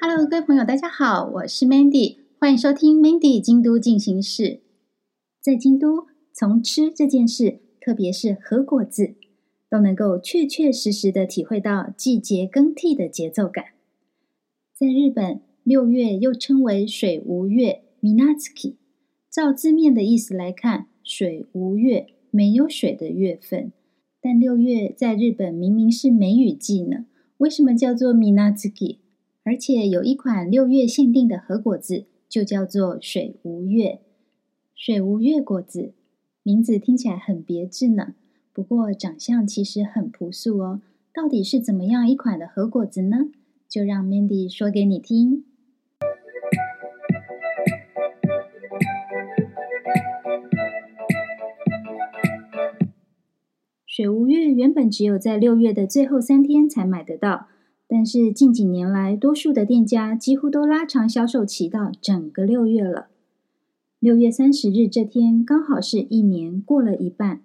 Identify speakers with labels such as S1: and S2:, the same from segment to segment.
S1: Hello，各位朋友，大家好，我是 Mandy，欢迎收听 Mandy 京都进行式。在京都，从吃这件事，特别是和果子，都能够确确实实的体会到季节更替的节奏感。在日本，六月又称为水无月 （Minatsuki）。照字面的意思来看，水无月，没有水的月份。但六月在日本明明是梅雨季呢，为什么叫做 Minatsuki？而且有一款六月限定的和果子，就叫做水无月。水无月果子，名字听起来很别致呢。不过长相其实很朴素哦。到底是怎么样一款的和果子呢？就让 Mandy 说给你听。水无月原本只有在六月的最后三天才买得到。但是近几年来，多数的店家几乎都拉长销售期到整个六月了。六月三十日这天刚好是一年过了一半，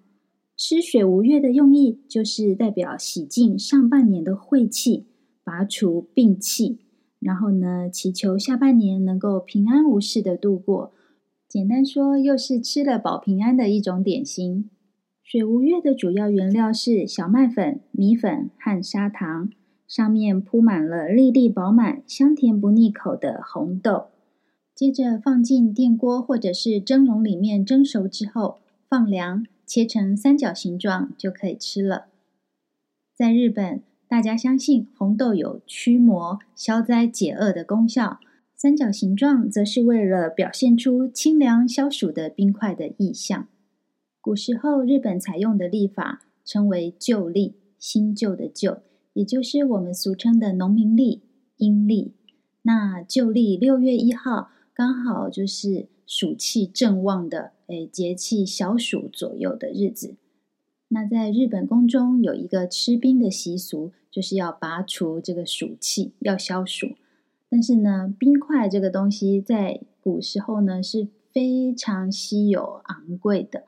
S1: 吃水无月的用意就是代表洗净上半年的晦气，拔除病气，然后呢，祈求下半年能够平安无事的度过。简单说，又是吃了保平安的一种点心。水无月的主要原料是小麦粉、米粉和砂糖。上面铺满了粒粒饱满、香甜不腻口的红豆，接着放进电锅或者是蒸笼里面蒸熟之后，放凉，切成三角形状就可以吃了。在日本，大家相信红豆有驱魔、消灾解厄的功效，三角形状则是为了表现出清凉消暑的冰块的意象。古时候，日本采用的历法称为旧历，新旧的旧。也就是我们俗称的农民历、阴历。那旧历六月一号刚好就是暑气正旺的，诶，节气小暑左右的日子。那在日本宫中有一个吃冰的习俗，就是要拔除这个暑气，要消暑。但是呢，冰块这个东西在古时候呢是非常稀有、昂贵的。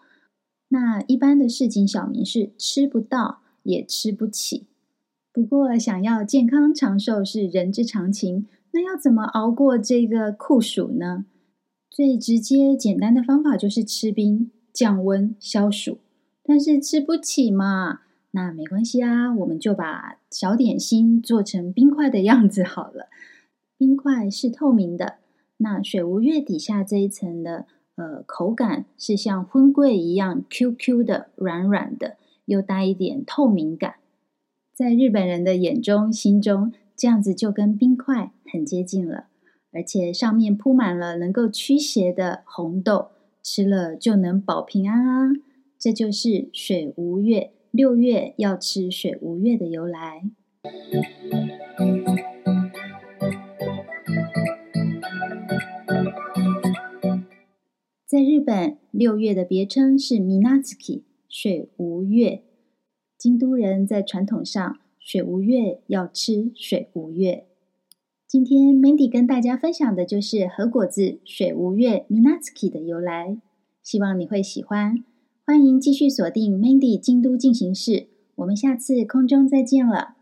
S1: 那一般的市井小民是吃不到，也吃不起。不过，想要健康长寿是人之常情。那要怎么熬过这个酷暑呢？最直接简单的方法就是吃冰降温消暑。但是吃不起嘛，那没关系啊，我们就把小点心做成冰块的样子好了。冰块是透明的，那水无月底下这一层的呃口感是像粉粿一样 Q Q 的软软的，又带一点透明感。在日本人的眼中、心中，这样子就跟冰块很接近了，而且上面铺满了能够驱邪的红豆，吃了就能保平安啊！这就是水无月，六月要吃水无月的由来。在日本，六月的别称是 Minatsuki，水无月。京都人在传统上，水无月要吃水无月。今天 Mandy 跟大家分享的就是和果子水无月 Minatsuki 的由来，希望你会喜欢。欢迎继续锁定 Mandy 京都进行式，我们下次空中再见了。